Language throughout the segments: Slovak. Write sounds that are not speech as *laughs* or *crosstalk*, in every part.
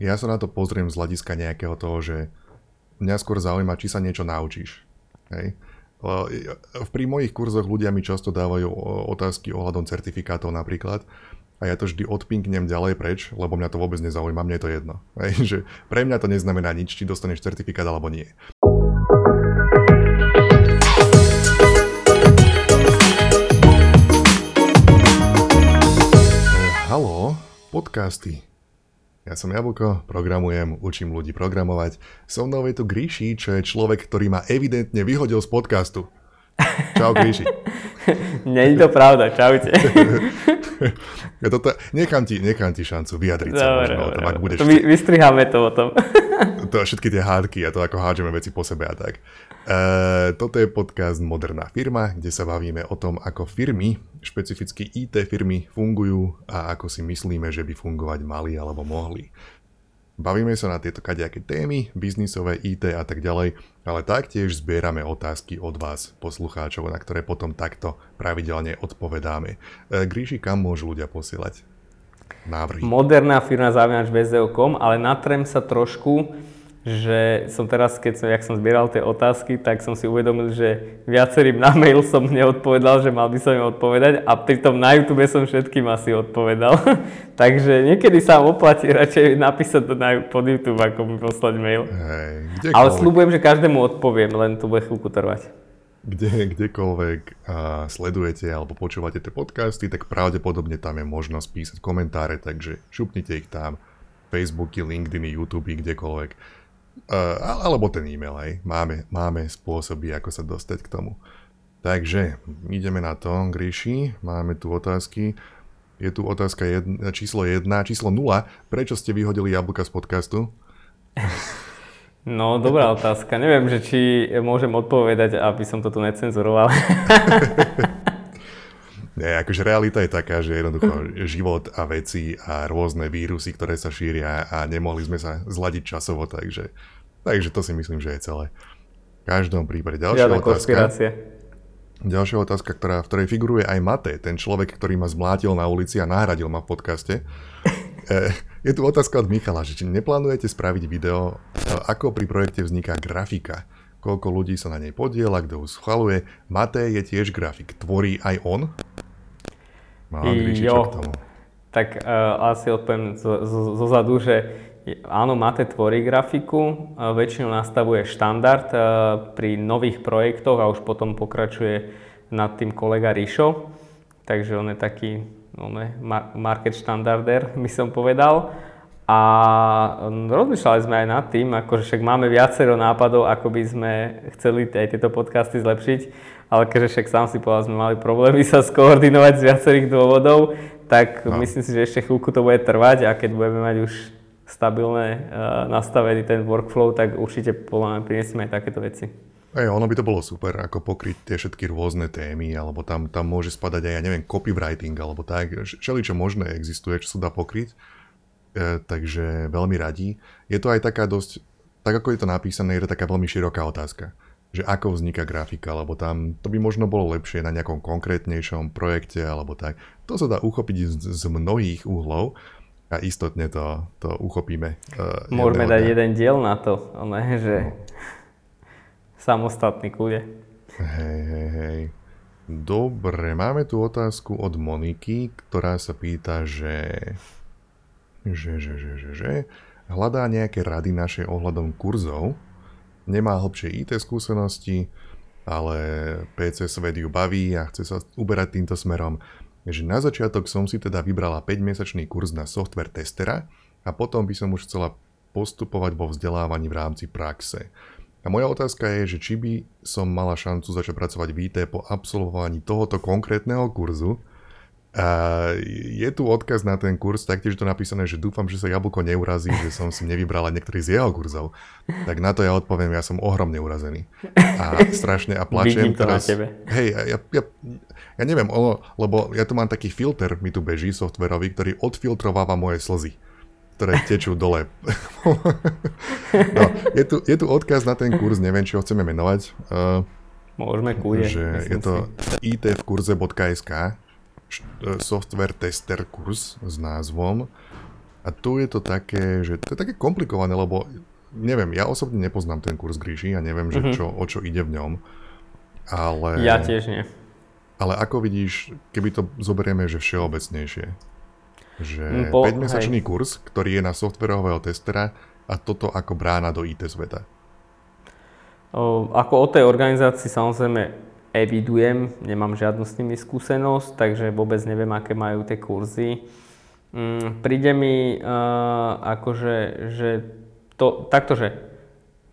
ja sa na to pozriem z hľadiska nejakého toho, že mňa skôr zaujíma, či sa niečo naučíš. Hej? Pri mojich kurzoch ľudia mi často dávajú otázky ohľadom certifikátov napríklad a ja to vždy odpinknem ďalej preč, lebo mňa to vôbec nezaujíma, mne je to jedno. *laughs* Hej, že pre mňa to neznamená nič, či dostaneš certifikát alebo nie. Halo, podcasty. Ja som Jablko, programujem, učím ľudí programovať. So mnou je tu Gríši, čo je človek, ktorý ma evidentne vyhodil z podcastu. Čau Gríši. *laughs* Není to pravda, čaute. *laughs* *laughs* toto, nechám, ti, nechám ti šancu vyjadriť dobre, sa možno dobre, o tom, ak budeš... To vy, vystriháme to o tom. *laughs* to všetky tie hádky a to ako hádžeme veci po sebe a tak. E, toto je podcast Moderná firma, kde sa bavíme o tom, ako firmy, špecificky IT firmy, fungujú a ako si myslíme, že by fungovať mali alebo mohli. Bavíme sa na tieto kadejaké témy, biznisové, IT a tak ďalej, ale taktiež zbierame otázky od vás, poslucháčov, na ktoré potom takto pravidelne odpovedáme. E, Gríši, kam môžu ľudia posielať návrhy? Moderná firma zavinač ale natrem sa trošku že som teraz, keď som, jak som zbieral tie otázky, tak som si uvedomil, že viacerým na mail som neodpovedal, že mal by som im odpovedať a pritom na YouTube som všetkým asi odpovedal. *laughs* Takže niekedy sa oplatí radšej napísať to na, pod YouTube, ako mi poslať mail. Hej, Ale slúbujem, že každému odpoviem, len to bude chvíľku trvať. Kde, kdekoľvek a sledujete alebo počúvate tie podcasty, tak pravdepodobne tam je možnosť písať komentáre, takže šupnite ich tam. Facebooky, LinkedIny, YouTube, kdekoľvek Uh, alebo ten e-mail, aj. Máme, máme spôsoby, ako sa dostať k tomu. Takže, ideme na to, Gríši, máme tu otázky. Je tu otázka jedna, číslo 1, číslo 0. Prečo ste vyhodili jablka z podcastu? No, dobrá otázka. Neviem, že či môžem odpovedať, aby som to tu necenzuroval. *laughs* Nie, akože realita je taká, že jednoducho život a veci a rôzne vírusy, ktoré sa šíria a nemohli sme sa zladiť časovo, takže, takže to si myslím, že je celé. V každom prípade ďalšia Žiadna otázka. Konspirácie. Ďalšia otázka, ktorá, v ktorej figuruje aj Mate, ten človek, ktorý ma zmlátil na ulici a nahradil ma v podcaste. *laughs* E, je tu otázka od Michala, že či neplánujete spraviť video, ako pri projekte vzniká grafika koľko ľudí sa na nej podiela, kto ju schvaluje. Matej je tiež grafik. Tvorí aj on? Má jo, k tomu. Tak uh, asi odpoviem zo, zo, zo zadu, že áno, Mate tvorí grafiku, uh, väčšinou nastavuje štandard uh, pri nových projektoch a už potom pokračuje nad tým kolega Rišo. Takže on je taký on je market štandarder, *laughs* by som povedal. A rozmýšľali sme aj nad tým, akože však máme viacero nápadov, ako by sme chceli aj tieto podcasty zlepšiť, ale keďže však sám si povedal, sme mali problémy sa skoordinovať z viacerých dôvodov, tak no. myslím si, že ešte chvíľku to bude trvať a keď budeme mať už stabilné uh, nastavený ten workflow, tak určite podľa mňa prinesieme aj takéto veci. Ej, ono by to bolo super, ako pokryť tie všetky rôzne témy, alebo tam, tam môže spadať aj, ja neviem, copywriting, alebo tak, všeli čo možné existuje, čo sa dá pokryť E, takže veľmi radi. Je to aj taká dosť, tak ako je to napísané, je to taká veľmi široká otázka že ako vzniká grafika, lebo tam to by možno bolo lepšie na nejakom konkrétnejšom projekte alebo tak. To sa dá uchopiť z, z mnohých uhlov a istotne to, to uchopíme. Uh, Môžeme dať jeden diel na to, ale že no. samostatný kľude. Hej, hej, hej. Dobre, máme tu otázku od Moniky, ktorá sa pýta, že že, že, že, že, že hľadá nejaké rady naše ohľadom kurzov, nemá hlbšie IT skúsenosti, ale PC svet ju baví a chce sa uberať týmto smerom, že na začiatok som si teda vybrala 5-mesačný kurz na software testera a potom by som už chcela postupovať vo vzdelávaní v rámci praxe. A moja otázka je, že či by som mala šancu začať pracovať v IT po absolvovaní tohoto konkrétneho kurzu, a je tu odkaz na ten kurz, taktiež to napísané, že dúfam, že sa jablko neurazí, že som si nevybrala niektorý z jeho kurzov. Tak na to ja odpoviem, ja som ohromne urazený. A strašne a plačem. Vidím to teraz. na tebe. Hej, ja, ja, ja neviem, ono, lebo ja tu mám taký filter, mi tu beží softverový, ktorý odfiltrováva moje slzy ktoré tečú dole. no, je, tu, je tu odkaz na ten kurz, neviem, či ho chceme menovať. Uh, Môžeme kúje. Že je to si. itvkurze.sk software tester kurz s názvom. A tu je to také, že to je také komplikované, lebo neviem, ja osobne nepoznám ten kurz Gríši a neviem, že mhm. čo, o čo ide v ňom. Ale... Ja tiež nie. Ale ako vidíš, keby to zoberieme, že všeobecnejšie, že mm, po, 5-mesačný kurz, ktorý je na softverového testera a toto ako brána do IT sveta. O, ako o tej organizácii samozrejme evidujem, nemám žiadnu s nimi skúsenosť, takže vôbec neviem, aké majú tie kurzy. Mm, príde mi uh, akože, že to, takto, že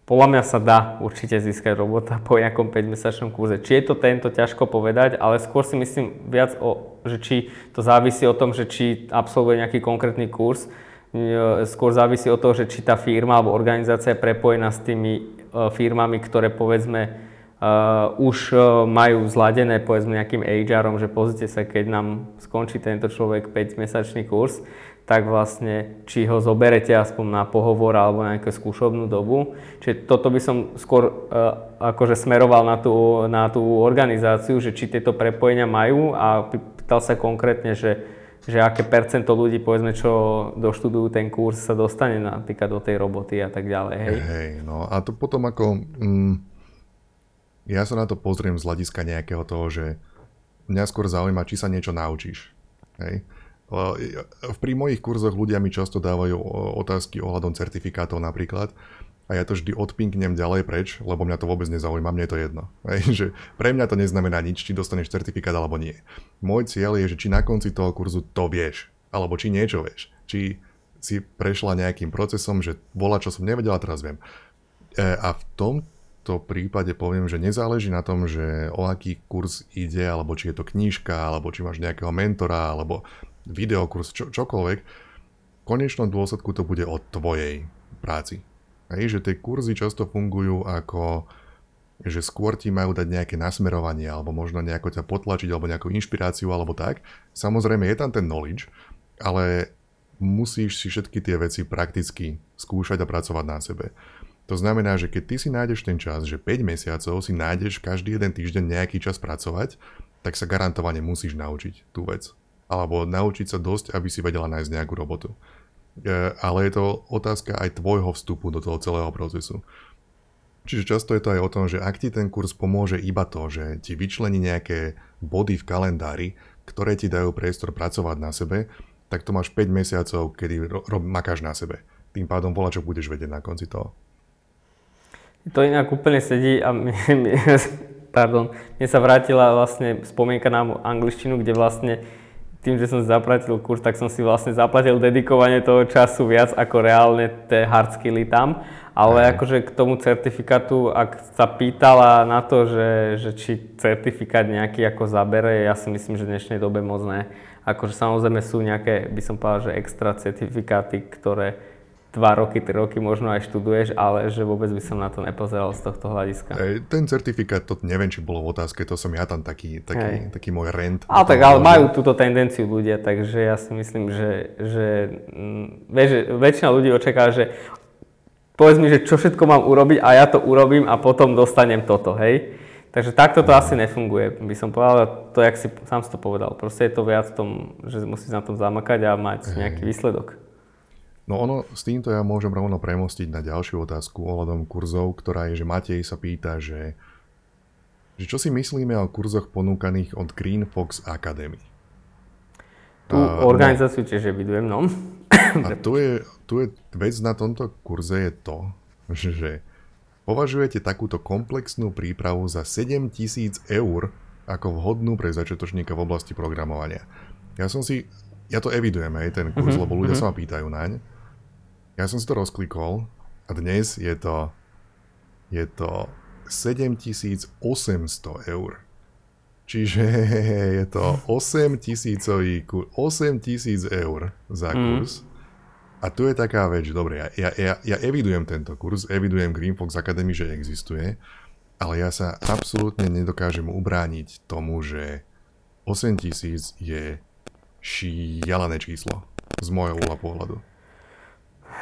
podľa mňa sa dá určite získať robota po nejakom 5-mesačnom kurze. Či je to tento, ťažko povedať, ale skôr si myslím viac o, že či to závisí o tom, že či absolvuje nejaký konkrétny kurz, e, skôr závisí od toho, že či tá firma alebo organizácia je prepojená s tými e, firmami, ktoré povedzme Uh, už majú zladené povedzme nejakým HRom, že pozrite sa, keď nám skončí tento človek 5-mesačný kurz, tak vlastne či ho zoberete aspoň na pohovor alebo na nejakú skúšobnú dobu. Čiže toto by som skôr uh, akože smeroval na tú, na tú organizáciu, že či tieto prepojenia majú a pýtal sa konkrétne, že, že aké percento ľudí, povedzme, čo doštudujú ten kurz, sa dostane napríklad do tej roboty a tak ďalej. Hej, hej no a to potom ako... Mm, ja sa na to pozriem z hľadiska nejakého toho, že mňa skôr zaujíma, či sa niečo naučíš. Hej? Pri mojich kurzoch ľudia mi často dávajú otázky ohľadom certifikátov napríklad a ja to vždy odpinknem ďalej preč, lebo mňa to vôbec nezaujíma, mne je to jedno. *laughs* Hej, že pre mňa to neznamená nič, či dostaneš certifikát alebo nie. Môj cieľ je, že či na konci toho kurzu to vieš, alebo či niečo vieš. Či si prešla nejakým procesom, že bola, čo som nevedela, teraz viem. E, a v tomto prípade poviem, že nezáleží na tom, že o aký kurz ide, alebo či je to knížka, alebo či máš nejakého mentora, alebo videokurs, čo, čokoľvek, v konečnom dôsledku to bude o tvojej práci. Hej, že tie kurzy často fungujú ako, že skôr ti majú dať nejaké nasmerovanie, alebo možno nejako ťa potlačiť, alebo nejakú inšpiráciu, alebo tak. Samozrejme je tam ten knowledge, ale musíš si všetky tie veci prakticky skúšať a pracovať na sebe. To znamená, že keď ty si nájdeš ten čas, že 5 mesiacov si nájdeš každý jeden týždeň nejaký čas pracovať, tak sa garantovane musíš naučiť tú vec alebo naučiť sa dosť, aby si vedela nájsť nejakú robotu. Ale je to otázka aj tvojho vstupu do toho celého procesu. Čiže často je to aj o tom, že ak ti ten kurz pomôže iba to, že ti vyčlení nejaké body v kalendári, ktoré ti dajú priestor pracovať na sebe, tak to máš 5 mesiacov, kedy ro- ro- makáš na sebe. Tým pádom volá, čo budeš vedieť na konci toho. To inak úplne sedí a mi, mi, *laughs* pardon, mne sa vrátila vlastne spomienka na angličtinu, kde vlastne tým, že som zaplatil kurz, tak som si vlastne zaplatil dedikovanie toho času viac ako reálne tie hard skilly tam. Ale Aj. akože k tomu certifikátu, ak sa pýtala na to, že, že či certifikát nejaký ako zabere, ja si myslím, že v dnešnej dobe moc ne. Akože samozrejme sú nejaké, by som povedal, že extra certifikáty, ktoré 2 roky, 3 roky možno aj študuješ, ale že vôbec by som na to nepozeral z tohto hľadiska. Ej, ten certifikát, to neviem, či bolo v otázke, to som ja tam taký, taký, taký môj rent. Ale tak, ale majú túto tendenciu ľudia, takže ja si myslím, že, že, mm, vieš, že väčšina ľudí očakáva, že povedz mi, že čo všetko mám urobiť a ja to urobím a potom dostanem toto, hej. Takže takto to asi nefunguje, by som povedal, to, jak si sám si to povedal. Proste je to viac v tom, že musíš na tom zamakať a mať nejaký výsledok. No ono, s týmto ja môžem rovno premostiť na ďalšiu otázku ohľadom kurzov, ktorá je, že Matej sa pýta, že, že čo si myslíme o kurzoch ponúkaných od Green Fox Academy. Tu uh, organizáciu no, tiež evidujem, no. A tu je, tu je vec na tomto kurze je to, že považujete takúto komplexnú prípravu za 7000 eur ako vhodnú pre začiatočníka v oblasti programovania. Ja som si, ja to evidujem, aj ten kurz, uh-huh, lebo ľudia uh-huh. sa ma pýtajú naň. Ja som si to rozklikol a dnes je to, je to 7800 eur. Čiže je to 8 tisícový kurz, 8 tisíc eur za mm. kurz. Mm. A tu je taká vec, že dobre, ja, ja, ja, ja evidujem tento kurz, evidujem Greenfox Academy, že existuje, ale ja sa absolútne nedokážem ubrániť tomu, že 8 tisíc je šialené číslo z môjho uhla pohľadu.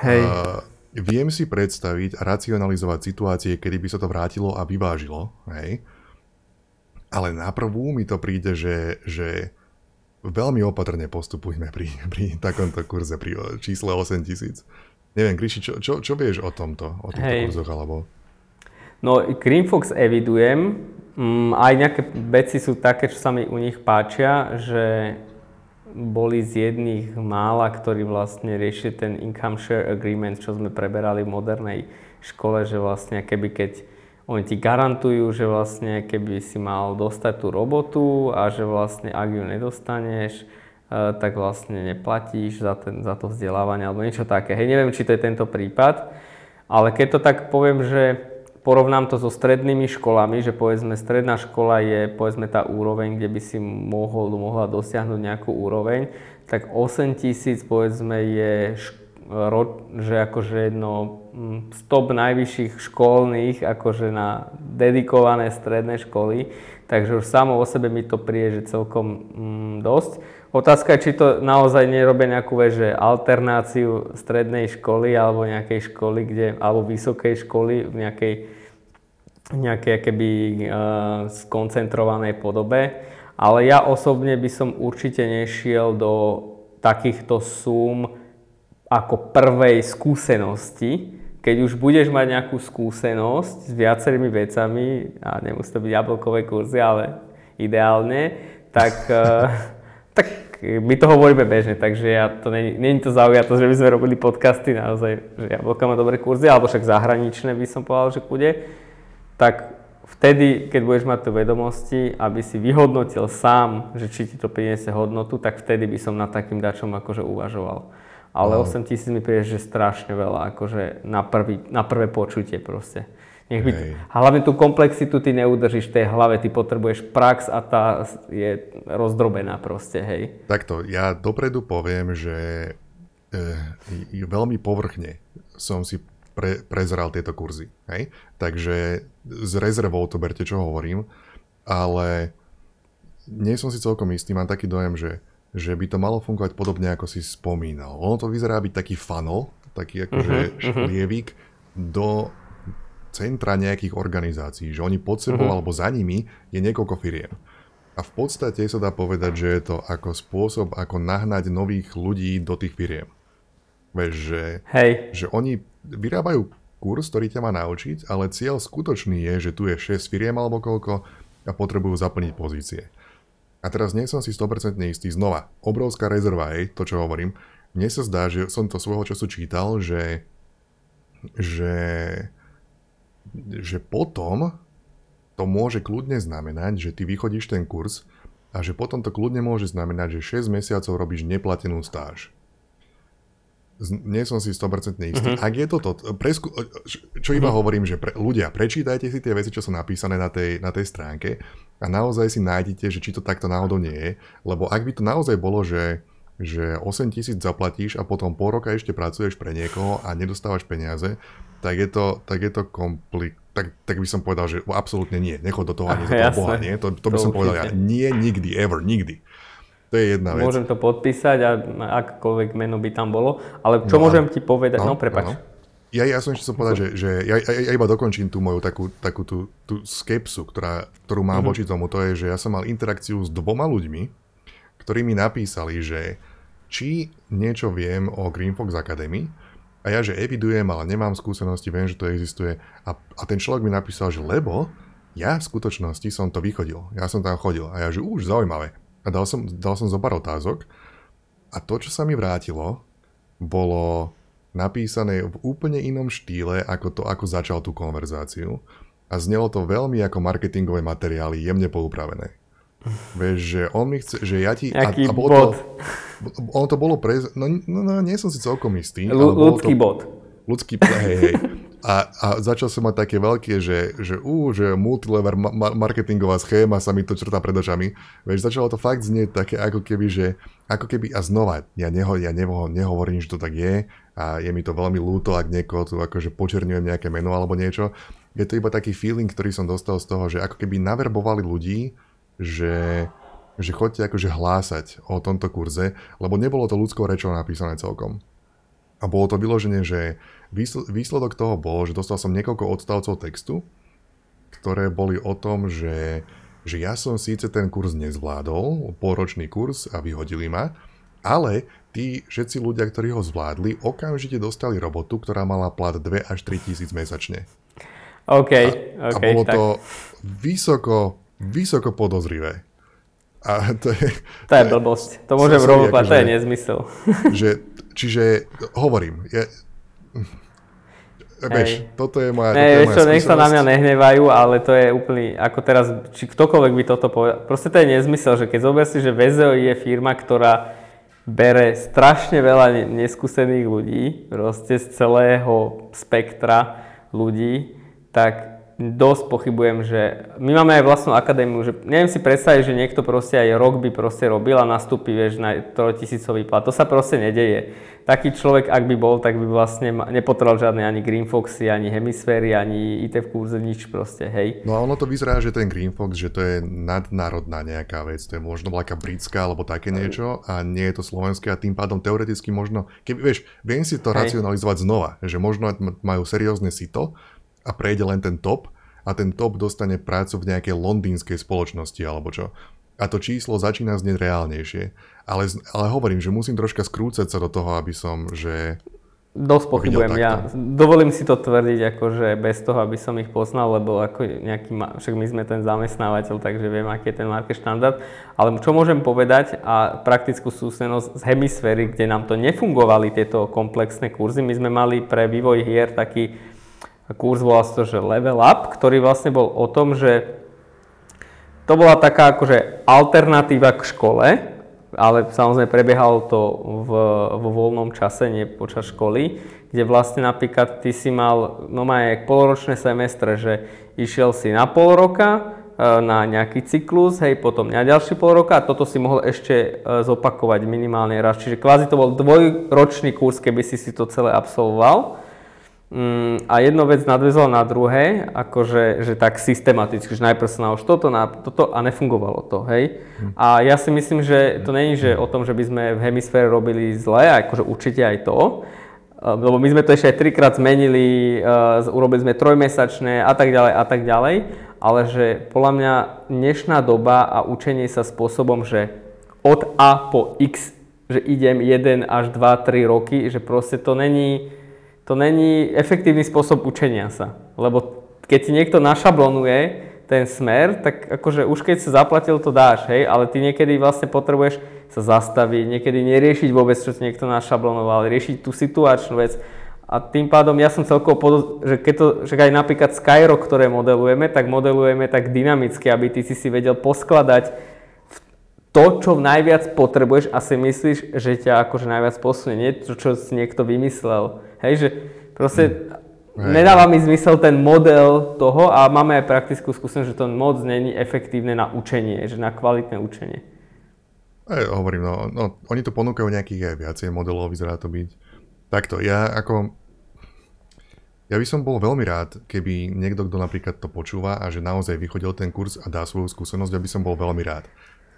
Hej. Uh, viem si predstaviť a racionalizovať situácie, kedy by sa to vrátilo a vyvážilo, hej. Ale na prvú mi to príde, že, že veľmi opatrne postupujme pri, *laughs* pri takomto kurze, pri čísle 8000. Neviem, Gríši, čo, čo, čo vieš o tomto, o týchto Hej. kurzoch, alebo... No, Greenfox evidujem. Mm, aj nejaké veci sú také, čo sa mi u nich páčia, že boli z jedných mála, ktorí vlastne riešili ten income share agreement, čo sme preberali v modernej škole, že vlastne keby keď oni ti garantujú, že vlastne keby si mal dostať tú robotu a že vlastne ak ju nedostaneš, eh, tak vlastne neplatíš za, ten, za to vzdelávanie alebo niečo také. Hej, neviem, či to je tento prípad, ale keď to tak poviem, že porovnám to so strednými školami, že povedzme stredná škola je povedzme tá úroveň, kde by si mohol, mohla dosiahnuť nejakú úroveň, tak 8 tisíc povedzme je že akože jedno mm, stop najvyšších školných akože na dedikované stredné školy, takže už samo o sebe mi to príde, že celkom mm, dosť. Otázka je, či to naozaj nerobia nejakú že alternáciu strednej školy alebo nejakej školy, kde, alebo vysokej školy v nejakej, nejakej keby uh, skoncentrovanej podobe. Ale ja osobne by som určite nešiel do takýchto súm, ako prvej skúsenosti, keď už budeš mať nejakú skúsenosť s viacerými vecami, a nemusí to byť jablkové kurzy, ale ideálne, tak, uh, *laughs* my to hovoríme bežne, takže ja to není, není to zaujatosť, že by sme robili podcasty naozaj, že jablka má dobré kurzy, alebo však zahraničné by som povedal, že bude, tak vtedy, keď budeš mať tie vedomosti, aby si vyhodnotil sám, že či ti to priniesie hodnotu, tak vtedy by som nad takým dačom akože uvažoval ale 8 tisíc mi príde, že strašne veľa, akože na, prvý, na prvé počutie proste. Nech by, a hlavne tú komplexitu ty neudržíš v tej hlave, ty potrebuješ prax a tá je rozdrobená proste, hej. Takto, ja dopredu poviem, že e, veľmi povrchne som si pre, prezral tieto kurzy, hej. Takže s rezervou to berte, čo hovorím, ale nie som si celkom istý, mám taký dojem, že že by to malo fungovať podobne, ako si spomínal. Ono to vyzerá byť taký funnel, taký akože uh-huh, šlievik do centra nejakých organizácií, že oni pod sebou uh-huh. alebo za nimi je niekoľko firiem. A v podstate sa dá povedať, že je to ako spôsob, ako nahnať nových ľudí do tých firiem. Vieš, že, Hej. že oni vyrábajú kurz, ktorý ťa má naučiť, ale cieľ skutočný je, že tu je 6 firiem alebo koľko a potrebujú zaplniť pozície. A teraz nie som si 100% istý. Znova, obrovská rezerva, hej, to čo hovorím. Mne sa zdá, že som to svojho času čítal, že, že, že potom to môže kľudne znamenať, že ty vychodíš ten kurz a že potom to kľudne môže znamenať, že 6 mesiacov robíš neplatenú stáž. Nie som si 100% istý. Uh-huh. Ak je toto, presku, čo iba uh-huh. hovorím, že pre, ľudia, prečítajte si tie veci, čo sú napísané na tej, na tej stránke a naozaj si nájdete, že či to takto náhodou nie je, lebo ak by to naozaj bolo, že, že 8 tisíc zaplatíš a potom pol roka ešte pracuješ pre niekoho a nedostávaš peniaze, tak je to, tak je to komplik, tak, tak by som povedal, že absolútne nie, nechod do toho ani *laughs* za toho Boha, nie, to, to, to by som určite. povedal, ja, nie nikdy, ever, nikdy. To je jedna vec. Môžem to podpísať a akékoľvek meno by tam bolo, ale čo no, môžem ti povedať, no, no prepač. No. Ja, ja som ešte chcel povedať, že, že ja, ja, ja iba dokončím tú moju takú, takú tú, tú skepsu, ktorá, ktorú mám mm-hmm. voči tomu. To je, že ja som mal interakciu s dvoma ľuďmi, ktorí mi napísali, že či niečo viem o Greenfox Academy a ja, že evidujem, ale nemám skúsenosti, viem, že to existuje. A, a ten človek mi napísal, že lebo ja v skutočnosti som to vychodil. Ja som tam chodil. A ja, že už zaujímavé. A dal som, dal som zo pár otázok. A to, čo sa mi vrátilo, bolo napísané v úplne inom štýle, ako to, ako začal tú konverzáciu. A znelo to veľmi ako marketingové materiály, jemne poupravené. Vieš, že on mi chce, že ja ti... A, a bolo bod? To, *laughs* ono to bolo pre... No, no, no, nie som si celkom istý. L- ľudský to, bod. Ľudský, hej, hej. A, a začal som mať také veľké, že, že, ú, že multilever ma- marketingová schéma sa mi to črtá pred očami. Vieš, začalo to fakt znieť také ako keby, že ako keby, a znova, ja, neho, ja neho, nehovorím, že to tak je a je mi to veľmi ľúto, ak niekoho tu akože počerňujem nejaké meno alebo niečo. Je to iba taký feeling, ktorý som dostal z toho, že ako keby naverbovali ľudí, že, že chodte akože hlásať o tomto kurze, lebo nebolo to ľudskou rečou napísané celkom. A bolo to vyložené, že výsledok toho bol, že dostal som niekoľko odstavcov textu, ktoré boli o tom, že, že ja som síce ten kurz nezvládol, pôročný kurz a vyhodili ma, ale tí všetci ľudia, ktorí ho zvládli, okamžite dostali robotu, ktorá mala plat 2 až 3 tisíc mesačne. OK, a, OK. A bolo tak. to vysoko, vysoko podozrivé. A to je... To je blbosť. To môžem rovno to je nezmysel. *laughs* Že, čiže hovorím, je, Vieš, toto je moja, ne, toto je moja čo, nech sa na mňa nehnevajú, ale to je úplný, ako teraz, či ktokoľvek by toto povedal, proste to je nezmysel, že keď zober si, že VZO je firma, ktorá bere strašne veľa neskúsených ľudí, proste z celého spektra ľudí, tak dosť pochybujem, že my máme aj vlastnú akadémiu, že neviem si predstaviť, že niekto proste aj rok by proste robil a nastúpi, vieš, na trojtisícový plat. To sa proste nedeje. Taký človek, ak by bol, tak by vlastne nepotreboval žiadne ani Green Foxy, ani hemisféry, ani IT v kurze, nič proste, hej. No a ono to vyzerá, že ten Green Fox, že to je nadnárodná nejaká vec, to je možno nejaká britská alebo také niečo a nie je to slovenské a tým pádom teoreticky možno, keby, vieš, viem si to hej. racionalizovať znova, že možno majú seriózne sito, a prejde len ten top a ten top dostane prácu v nejakej londýnskej spoločnosti alebo čo. A to číslo začína znieť reálnejšie. Ale, ale hovorím, že musím troška skrúcať sa do toho, aby som, že... Dosť pochybujem, ja dovolím si to tvrdiť akože bez toho, aby som ich poznal, lebo ako nejaký, však my sme ten zamestnávateľ, takže viem, aký je ten market štandard. Ale čo môžem povedať a praktickú skúsenosť z hemisféry, kde nám to nefungovali tieto komplexné kurzy, my sme mali pre vývoj hier taký kurz volá sa to, že Level Up, ktorý vlastne bol o tom, že to bola taká akože alternatíva k škole, ale samozrejme prebiehalo to v, vo voľnom čase, nie počas školy, kde vlastne napríklad ty si mal, no má aj polročné semestre, že išiel si na pol roka, e, na nejaký cyklus, hej, potom na ďalší pol roka a toto si mohol ešte e, zopakovať minimálne raz. Čiže kvázi to bol dvojročný kurz, keby si si to celé absolvoval. Mm, a jedno vec nadvezala na druhé, akože že tak systematicky, že najprv sa nauč toto, na toto a nefungovalo to, hej. Hm. A ja si myslím, že to není, že o tom, že by sme v hemisfére robili zle, akože určite aj to, lebo my sme to ešte aj trikrát zmenili, uh, urobili sme trojmesačné a tak ďalej a tak ďalej, ale že podľa mňa dnešná doba a učenie sa spôsobom, že od A po X, že idem 1 až 2, 3 roky, že proste to není, to není efektívny spôsob učenia sa. Lebo keď ti niekto našablonuje ten smer, tak akože už keď sa zaplatil, to dáš, hej, ale ty niekedy vlastne potrebuješ sa zastaviť, niekedy neriešiť vôbec, čo ti niekto našablonoval, riešiť tú situačnú vec. A tým pádom ja som celkovo podo- že keď to, že aj napríklad Skyrock, ktoré modelujeme, tak modelujeme tak dynamicky, aby ty si si vedel poskladať to, čo najviac potrebuješ a si myslíš, že ťa akože najviac posunie, nie to, čo si niekto vymyslel. Hej, že proste hmm. nedáva mi zmysel ten model toho a máme aj praktickú skúsenosť, že to moc není efektívne na učenie, že na kvalitné učenie. Aj, hovorím, no, no, oni to ponúkajú nejakých aj viacej modelov, vyzerá to byť. Takto, ja ako... Ja by som bol veľmi rád, keby niekto, kto napríklad to počúva a že naozaj vychodil ten kurz a dá svoju skúsenosť, ja by som bol veľmi rád.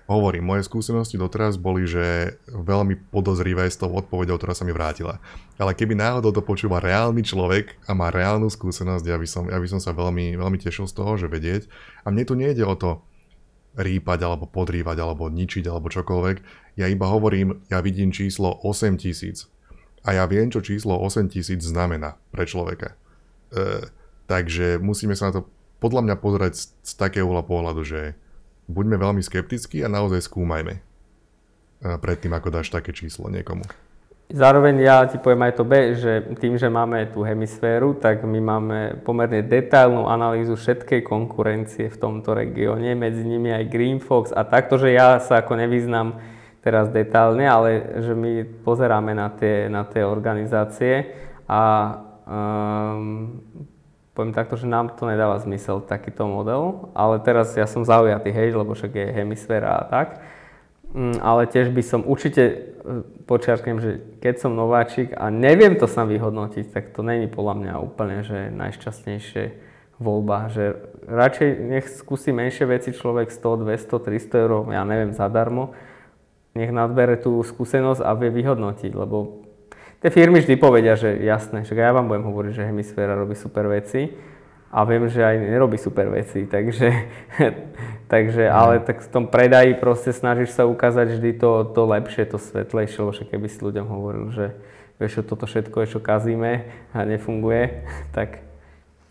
Hovorím, moje skúsenosti doteraz boli, že veľmi podozrivé s tou odpovedou, ktorá sa mi vrátila. Ale keby náhodou to počúva reálny človek a má reálnu skúsenosť, ja by som, ja by som sa veľmi, veľmi tešil z toho, že vedieť. A mne tu nejde o to rýpať, alebo podrývať, alebo ničiť, alebo čokoľvek. Ja iba hovorím, ja vidím číslo 8000. A ja viem, čo číslo 8000 znamená pre človeka. E, takže musíme sa na to podľa mňa pozrieť z, z takého pohľadu, že buďme veľmi skeptickí a naozaj skúmajme eh, predtým, ako dáš také číslo niekomu. Zároveň ja ti poviem aj to B, že tým, že máme tú hemisféru, tak my máme pomerne detailnú analýzu všetkej konkurencie v tomto regióne, medzi nimi aj Green Fox a takto, že ja sa ako nevyznam teraz detálne, ale že my pozeráme na tie, na tie organizácie a um, poviem takto, že nám to nedáva zmysel takýto model, ale teraz ja som zaujatý, hej, lebo však je hemisféra a tak. Mm, ale tiež by som určite e, počiarknem, že keď som nováčik a neviem to sám vyhodnotiť, tak to není podľa mňa úplne, že najšťastnejšie voľba, že radšej nech skúsi menšie veci človek 100, 200, 300 eur, ja neviem, zadarmo, nech nadbere tú skúsenosť a vie vyhodnotiť, lebo Tie firmy vždy povedia, že jasné, že ja vám budem hovoriť, že hemisféra robí super veci, a viem, že aj nerobí super veci, takže, *laughs* takže mm. ale tak v tom predaji proste snažíš sa ukázať vždy to, to lepšie, to svetlejšie, lebo keby si ľuďom hovoril, že vieš, toto všetko je, čo kazíme a nefunguje, *laughs* tak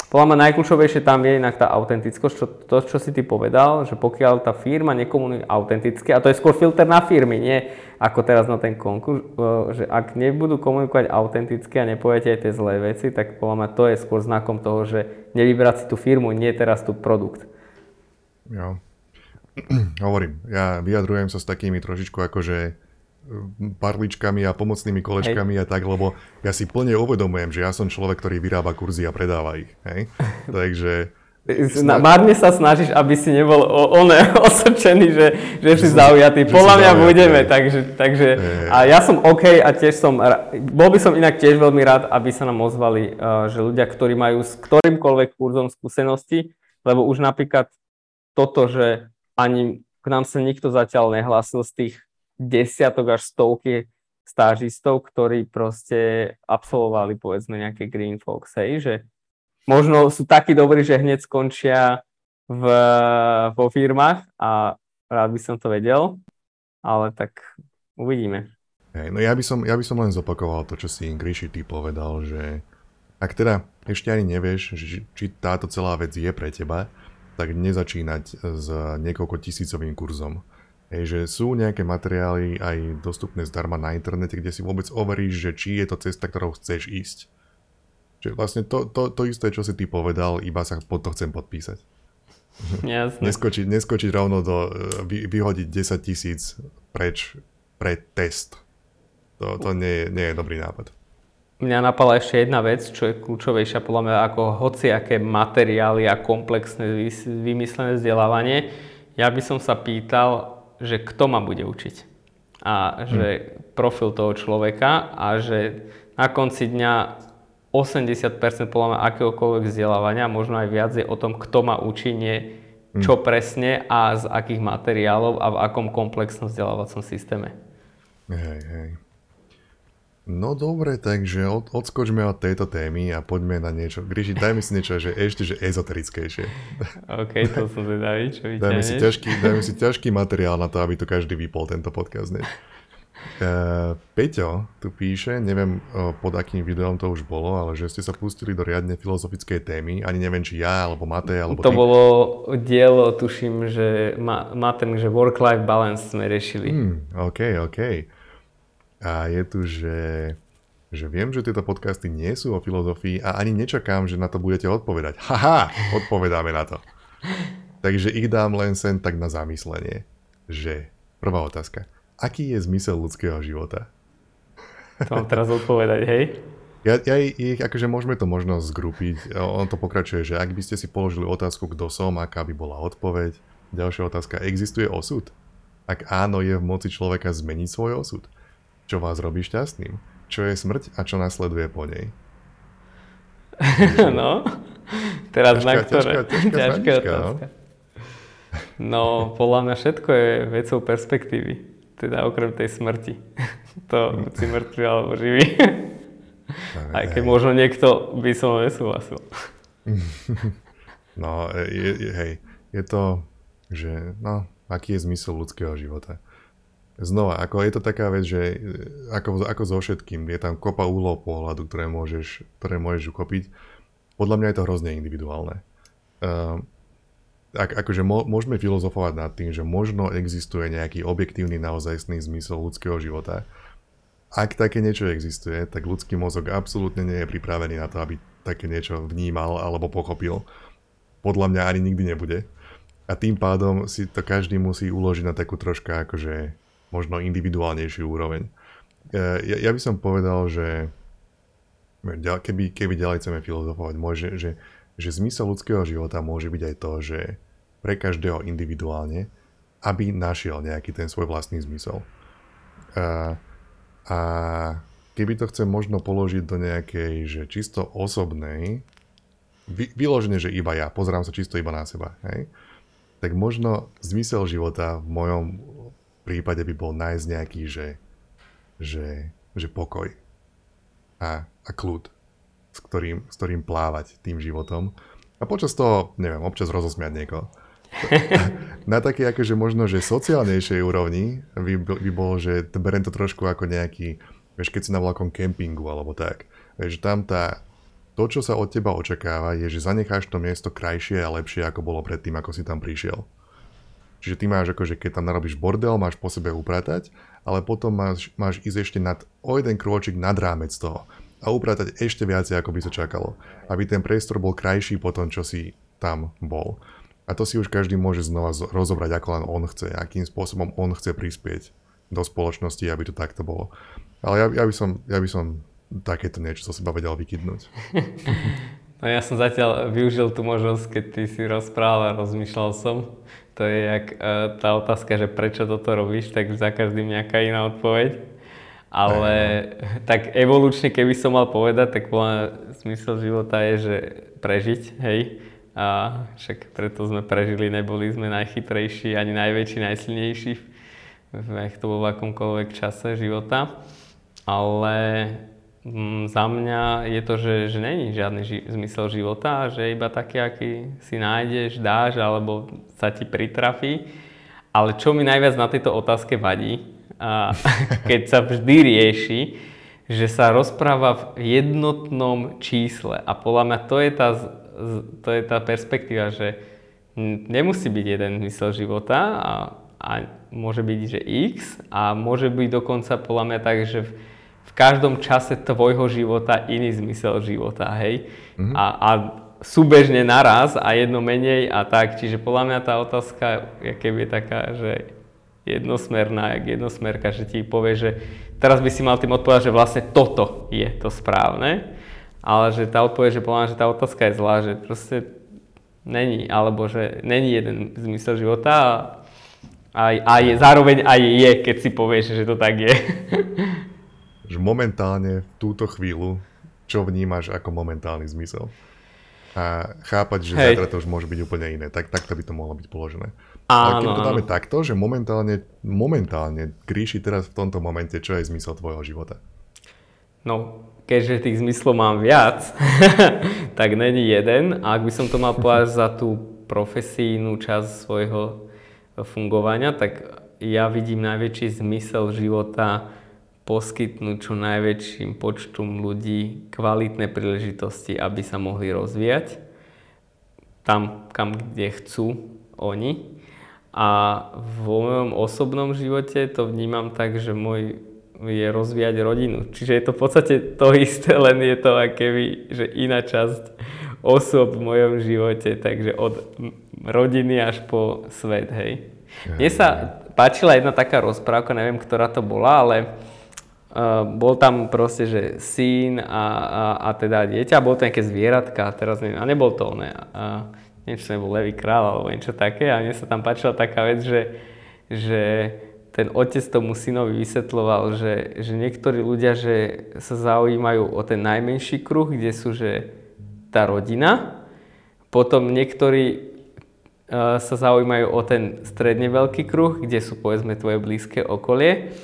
podľa mňa najkľúčovejšie tam je inak tá autentickosť, čo, to, čo si ty povedal, že pokiaľ tá firma nekomunuje autenticky, a to je skôr filter na firmy, nie ako teraz na ten konkurs, že ak nebudú komunikovať autenticky a nepoviete aj tie zlé veci, tak podľa mňa to je skôr znakom toho, že nevybrať si tú firmu, nie teraz tú produkt. Jo. *clears throat* Hovorím, ja vyjadrujem sa s takými trošičku akože parličkami a pomocnými kolečkami hej. a tak, lebo ja si plne uvedomujem, že ja som človek, ktorý vyrába kurzy a predáva ich. Hej? *laughs* Takže... Sna- Márne sa snažíš, aby si nebol o, oné *laughs* osrčený, že, že si zaujatý. Podľa mňa zaujatý, budeme, takže, takže hej. a ja som OK a tiež som, bol by som inak tiež veľmi rád, aby sa nám ozvali, uh, že ľudia, ktorí majú s ktorýmkoľvek kurzom skúsenosti, lebo už napríklad toto, že ani k nám sa nikto zatiaľ nehlásil z tých desiatok až stovky stážistov, ktorí proste absolvovali povedzme nejaké Green Fox, hej, že možno sú takí dobrí, že hneď skončia v, vo firmách a rád by som to vedel, ale tak uvidíme. Hej, no ja by, som, ja by som len zopakoval to, čo si Gríši ty povedal, že ak teda ešte ani nevieš, že, či táto celá vec je pre teba, tak nezačínať s niekoľko tisícovým kurzom Hej, že sú nejaké materiály aj dostupné zdarma na internete, kde si vôbec overíš, že či je to cesta, ktorou chceš ísť. Čiže vlastne to, to, to isté, čo si ty povedal, iba sa pod to chcem podpísať. Jasne. neskočiť, neskočiť rovno do, vy, vyhodiť 10 tisíc preč pre test. To, to nie, je, nie je dobrý nápad. Mňa napala ešte jedna vec, čo je kľúčovejšia podľa mňa ako hociaké materiály a komplexné vymyslené vzdelávanie. Ja by som sa pýtal, že kto ma bude učiť. A že hmm. profil toho človeka a že na konci dňa 80% podľa mňa akéhokoľvek vzdelávania, možno aj viac, je o tom, kto ma učí, nie hm. čo presne a z akých materiálov a v akom komplexnom vzdelávacom systéme. Hej, hej. No dobre, takže od, odskočme od tejto témy a poďme na niečo. Gríši, daj mi si niečo, že ešte že ezoterickejšie. OK, to som zvedavý, čo *laughs* dajme si, ťažký, dajme si ťažký materiál na to, aby to každý vypol tento podcast. Ne? Uh, Peťo tu píše, neviem uh, pod akým videom to už bolo, ale že ste sa pustili do riadne filozofickej témy. Ani neviem, či ja, alebo Matej, alebo To ty. bolo dielo, tuším, že má, má ten, že work-life balance sme riešili. Hmm, OK, OK. A je tu, že, že viem, že tieto podcasty nie sú o filozofii a ani nečakám, že na to budete odpovedať. Haha, odpovedáme na to. Takže ich dám len sen tak na zamyslenie, že prvá otázka. Aký je zmysel ľudského života? To mám teraz odpovedať, hej? Ja, ja ich, akože môžeme to možno zgrupiť. On to pokračuje, že ak by ste si položili otázku, kto som, aká by bola odpoveď. Ďalšia otázka, existuje osud? Ak áno, je v moci človeka zmeniť svoj osud? Čo vás robí šťastným? Čo je smrť a čo nasleduje po nej? *laughs* no, teraz ťažká, na ktoré? Ťažká, ťažká, ťažká no. otázka. No, podľa mňa všetko je vecou perspektívy. Teda okrem tej smrti. *laughs* to si mŕtvy alebo živý. Aj keď možno niekto by som nesúhlasil. *laughs* no, je, je, hej, je to, že, no, aký je zmysel ľudského života? Znova, ako je to taká vec, že e, ako, ako so všetkým, je tam kopa úhlov pohľadu, ktoré môžeš, ktoré môžeš ukopiť. Podľa mňa je to hrozne individuálne. Uh, ak, akože môžeme filozofovať nad tým, že možno existuje nejaký objektívny naozajstný zmysel ľudského života. Ak také niečo existuje, tak ľudský mozog absolútne nie je pripravený na to, aby také niečo vnímal alebo pochopil. Podľa mňa ani nikdy nebude. A tým pádom si to každý musí uložiť na takú troška akože možno individuálnejšiu úroveň. E, ja, ja by som povedal, že keby, keby ďalej chceme filozofovať, môže, že, že zmysel ľudského života môže byť aj to, že pre každého individuálne, aby našiel nejaký ten svoj vlastný zmysel. A, e, a keby to chcem možno položiť do nejakej, že čisto osobnej, vy, vyložené, že iba ja, pozerám sa čisto iba na seba, hej? tak možno zmysel života v mojom prípade by bol nájsť nejaký, že, že, že pokoj a, a kľud, s ktorým, s ktorým plávať tým životom. A počas toho, neviem, občas rozosmiať niekoho. *laughs* Na také akože možno, že sociálnejšej úrovni by, by bolo, že berem to trošku ako nejaký, vieš, keď si na vlakom kempingu alebo tak. Vieš, tam tá, to, čo sa od teba očakáva, je, že zanecháš to miesto krajšie a lepšie, ako bolo predtým, ako si tam prišiel. Čiže ty máš akože, keď tam narobíš bordel, máš po sebe upratať, ale potom máš, máš ísť ešte nad, o jeden krôčik nad rámec toho a upratať ešte viacej, ako by sa čakalo. Aby ten priestor bol krajší po tom, čo si tam bol. A to si už každý môže znova rozobrať, ako len on chce, akým spôsobom on chce prispieť do spoločnosti, aby to takto bolo. Ale ja, ja, by, som, ja by som takéto niečo zo seba vedel vykydnúť. *laughs* No ja som zatiaľ využil tú možnosť, keď ty si rozprával a rozmýšľal som. To je jak uh, tá otázka, že prečo toto robíš, tak za každým nejaká iná odpoveď. Ale tak evolučne, keby som mal povedať, tak smysl života je, že prežiť, hej. A však preto sme prežili, neboli sme najchytrejší, ani najväčší, najsilnejší, v, to bol v akomkoľvek čase života. Ale mm, za mňa je to, že, že není žiadny ži- zmysel života, že iba taký, aký si nájdeš, dáš, alebo sa ti pritrafí. Ale čo mi najviac na tejto otázke vadí, a *laughs* keď sa vždy rieši, že sa rozpráva v jednotnom čísle. A podľa mňa to je tá, to je tá perspektíva, že nemusí byť jeden zmysel života a, a môže byť, že X a môže byť dokonca podľa mňa tak, že v, v každom čase tvojho života iný zmysel života, hej? Mm-hmm. A, a súbežne naraz a jedno menej a tak. Čiže podľa mňa tá otázka je keby taká, že jednosmerná, jak jednosmerka, že ti povie, že teraz by si mal tým odpovedať, že vlastne toto je to správne, ale že tá odpoveď, že povedať, že tá otázka je zlá, že proste není, alebo že není jeden zmysel života a, a, a je, zároveň aj je, keď si povieš, že to tak je. *laughs* Že momentálne v túto chvíľu, čo vnímaš ako momentálny zmysel? A chápať, že Hej. zajtra to už môže byť úplne iné. Tak, takto by to mohlo byť položené. Ale keď to dáme áno. takto, že momentálne, momentálne, Gríši teraz v tomto momente, čo je zmysel tvojho života? No, keďže tých zmyslov mám viac, *laughs* tak není jeden. A ak by som to mal povedať za tú profesijnú časť svojho fungovania, tak ja vidím najväčší zmysel života poskytnúť čo najväčším počtom ľudí kvalitné príležitosti, aby sa mohli rozvíjať tam, kam kde chcú oni a vo mojom osobnom živote to vnímam tak, že môj je rozvíjať rodinu. Čiže je to v podstate to isté, len je to akéby, že iná časť osob v mojom živote, takže od rodiny až po svet, hej. Mne sa páčila jedna taká rozprávka, neviem, ktorá to bola, ale uh, bol tam proste, že syn a, a, a teda dieťa, bol to nejaké zvieratka, teraz neviem, a nebol to. Uh, niečo nebol Levý král alebo niečo také a mne sa tam páčila taká vec, že, že ten otec tomu synovi vysvetloval, že, že niektorí ľudia, že sa zaujímajú o ten najmenší kruh, kde sú, že tá rodina, potom niektorí uh, sa zaujímajú o ten stredne veľký kruh, kde sú povedzme tvoje blízke okolie.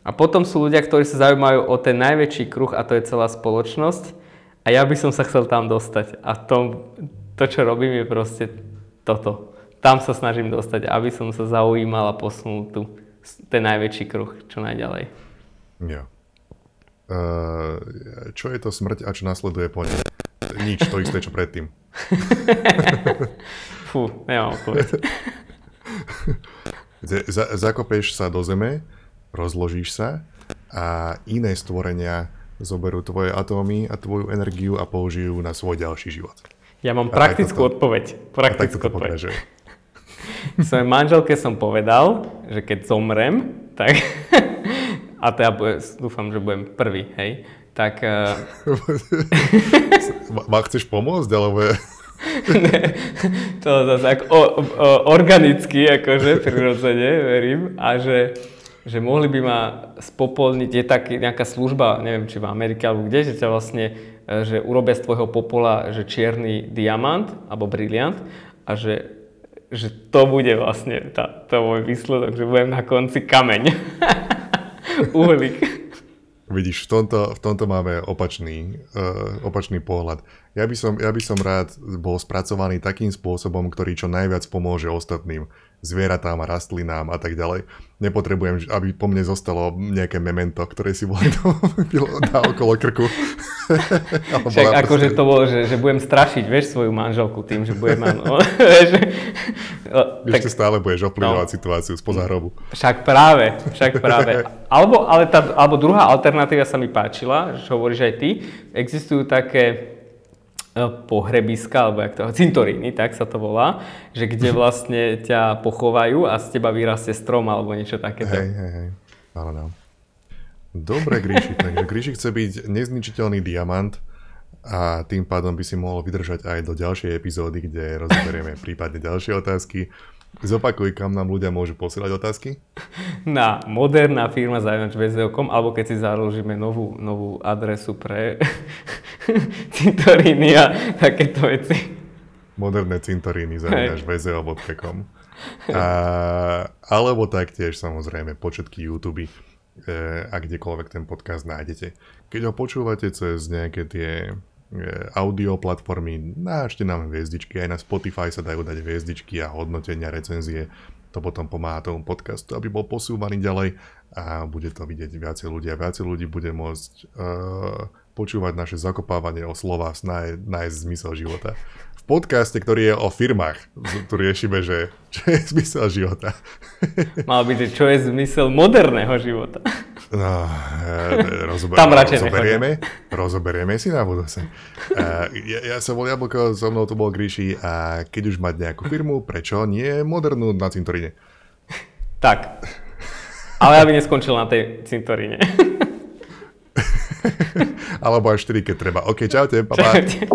A potom sú ľudia, ktorí sa zaujímajú o ten najväčší kruh a to je celá spoločnosť. A ja by som sa chcel tam dostať. A tom, to, čo robím, je proste toto. Tam sa snažím dostať, aby som sa zaujímal a posunul tu ten najväčší kruh, čo najďalej. Jo. Uh, čo je to smrť a čo nasleduje po nej? Nič, to isté, čo predtým. *laughs* Fú, nemám odpoveď. *laughs* zakopeš sa do zeme, rozložíš sa a iné stvorenia zoberú tvoje atómy a tvoju energiu a použijú na svoj ďalší život. Ja mám praktickú to, odpoveď. Praktickú odpoveď. *laughs* Svojej manželke som povedal, že keď zomrem, tak... *laughs* a bude, dúfam, že budem prvý, hej. Tak... *laughs* Ma chceš pomôcť, alebo... ne, to zase ako o, o, organicky, akože prirodzene, verím. A že, že mohli by ma spopolniť, je tak nejaká služba, neviem, či v Amerike alebo kde, že ťa vlastne E, že urobia z tvojho popola že čierny diamant alebo briliant a že, že to bude vlastne tá, to môj výsledok, že budem na konci kameň. *laughs* Uhlík. Vidíš, v tomto, v tomto máme opačný, uh, opačný pohľad. Ja by, som, ja by som rád bol spracovaný takým spôsobom, ktorý čo najviac pomôže ostatným zvieratám a rastlinám a tak ďalej. Nepotrebujem, aby po mne zostalo nejaké memento, ktoré si volí *laughs* dá okolo krku. *laughs* Však akože to bolo, že, že budem strašiť, vieš, svoju manželku tým, že budem... No, *laughs* Ešte tak, stále budeš ovplyvňovať no, situáciu spoza hrobu. Však práve, však práve. Alebo, ale tá, alebo druhá alternatíva sa mi páčila, že hovoríš aj ty. Existujú také pohrebiska, alebo jak to, *laughs* cintoríny, tak sa to volá, že kde vlastne ťa pochovajú a z teba vyrastie strom alebo niečo takéto. Hej, hej, hej. Áno, Dobre, Gríši, *laughs* takže Gríši chce byť nezničiteľný diamant a tým pádom by si mohol vydržať aj do ďalšej epizódy, kde rozoberieme prípadne ďalšie otázky. Zopakuj, kam nám ľudia môžu posielať otázky? Na moderná firma zavinač alebo keď si založíme novú, novú adresu pre *laughs* cintoríny a takéto veci. Moderné cintoríny zavinač A, alebo taktiež samozrejme početky YouTube e, a kdekoľvek ten podcast nájdete. Keď ho počúvate cez nejaké tie audio platformy, nášte nám hviezdičky, aj na Spotify sa dajú dať hviezdičky a hodnotenia, recenzie. To potom pomáha tomu podcastu, aby bol posúvaný ďalej a bude to vidieť viacej ľudí a viacej ľudí bude môcť uh, počúvať naše zakopávanie o slova, nájsť, nájsť zmysel života podcaste, ktorý je o firmách. Tu riešime, že čo je zmysel života. Mal byť, že čo je zmysel moderného života. No, e, rozober, Tam radšej rozoberieme, rozoberieme si na budúce. Uh, ja, ja som bol Jablko, so mnou tu bol Gríši a keď už mať nejakú firmu, prečo nie modernú na cintoríne? Tak. Ale aby neskončil na tej cintoríne. *laughs* Alebo až 4, keď treba. OK, čaute, pa, pa. Čaute.